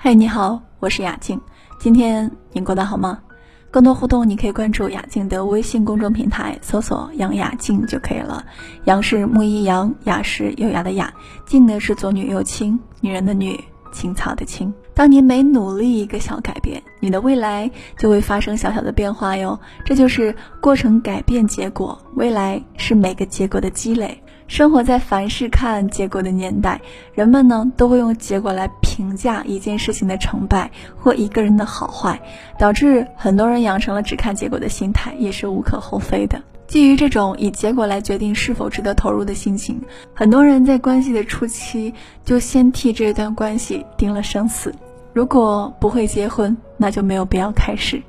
嗨，你好，我是雅静。今天你过得好吗？更多互动，你可以关注雅静的微信公众平台，搜索“杨雅静”就可以了。杨是木一杨，雅是优雅的雅，静呢是左女右青，女人的女，青草的青。当你每努力一个小改变，你的未来就会发生小小的变化哟。这就是过程改变结果，未来是每个结果的积累。生活在凡事看结果的年代，人们呢都会用结果来评价一件事情的成败或一个人的好坏，导致很多人养成了只看结果的心态，也是无可厚非的。基于这种以结果来决定是否值得投入的心情，很多人在关系的初期就先替这段关系定了生死。如果不会结婚，那就没有必要开始。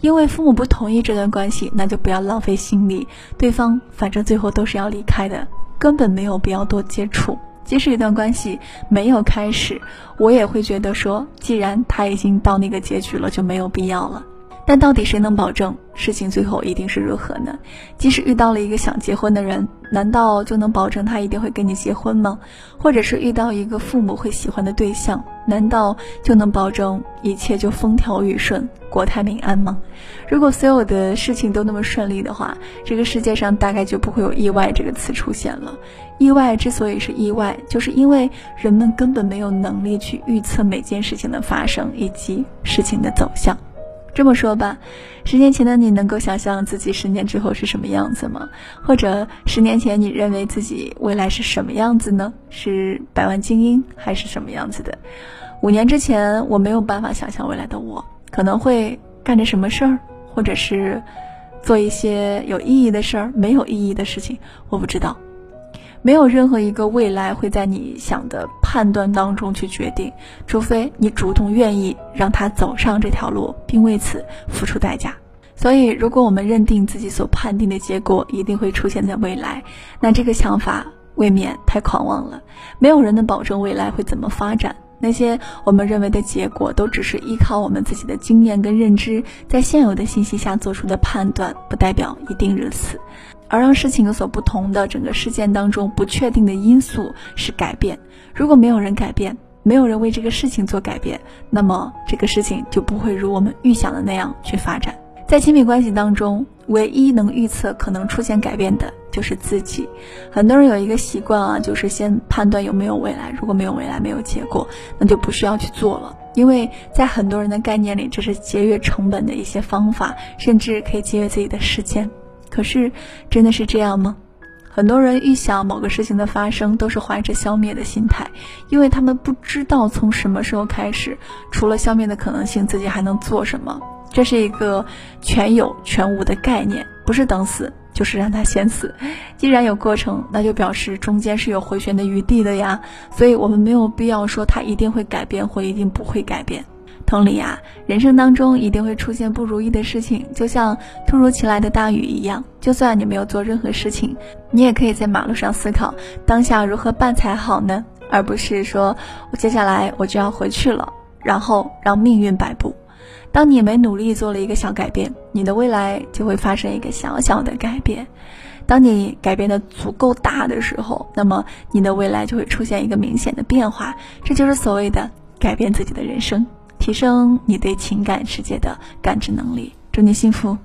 因为父母不同意这段关系，那就不要浪费心力。对方反正最后都是要离开的，根本没有必要多接触。即使一段关系没有开始，我也会觉得说，既然他已经到那个结局了，就没有必要了。但到底谁能保证事情最后一定是如何呢？即使遇到了一个想结婚的人，难道就能保证他一定会跟你结婚吗？或者是遇到一个父母会喜欢的对象，难道就能保证一切就风调雨顺、国泰民安吗？如果所有的事情都那么顺利的话，这个世界上大概就不会有意外这个词出现了。意外之所以是意外，就是因为人们根本没有能力去预测每件事情的发生以及事情的走向。这么说吧，十年前的你能够想象自己十年之后是什么样子吗？或者十年前你认为自己未来是什么样子呢？是百万精英还是什么样子的？五年之前我没有办法想象未来的我可能会干着什么事儿，或者是做一些有意义的事儿、没有意义的事情，我不知道。没有任何一个未来会在你想的判断当中去决定，除非你主动愿意让他走上这条路，并为此付出代价。所以，如果我们认定自己所判定的结果一定会出现在未来，那这个想法未免太狂妄了。没有人能保证未来会怎么发展，那些我们认为的结果，都只是依靠我们自己的经验跟认知，在现有的信息下做出的判断，不代表一定如此。而让事情有所不同的整个事件当中不确定的因素是改变。如果没有人改变，没有人为这个事情做改变，那么这个事情就不会如我们预想的那样去发展。在亲密关系当中，唯一能预测可能出现改变的就是自己。很多人有一个习惯啊，就是先判断有没有未来，如果没有未来，没有结果，那就不需要去做了。因为在很多人的概念里，这是节约成本的一些方法，甚至可以节约自己的时间。可是，真的是这样吗？很多人预想某个事情的发生，都是怀着消灭的心态，因为他们不知道从什么时候开始，除了消灭的可能性，自己还能做什么。这是一个全有全无的概念，不是等死，就是让他先死。既然有过程，那就表示中间是有回旋的余地的呀。所以我们没有必要说他一定会改变或一定不会改变。同理呀，人生当中一定会出现不如意的事情，就像突如其来的大雨一样。就算你没有做任何事情，你也可以在马路上思考当下如何办才好呢？而不是说我接下来我就要回去了，然后让命运摆布。当你没努力做了一个小改变，你的未来就会发生一个小小的改变。当你改变的足够大的时候，那么你的未来就会出现一个明显的变化。这就是所谓的改变自己的人生。提升你对情感世界的感知能力，祝你幸福。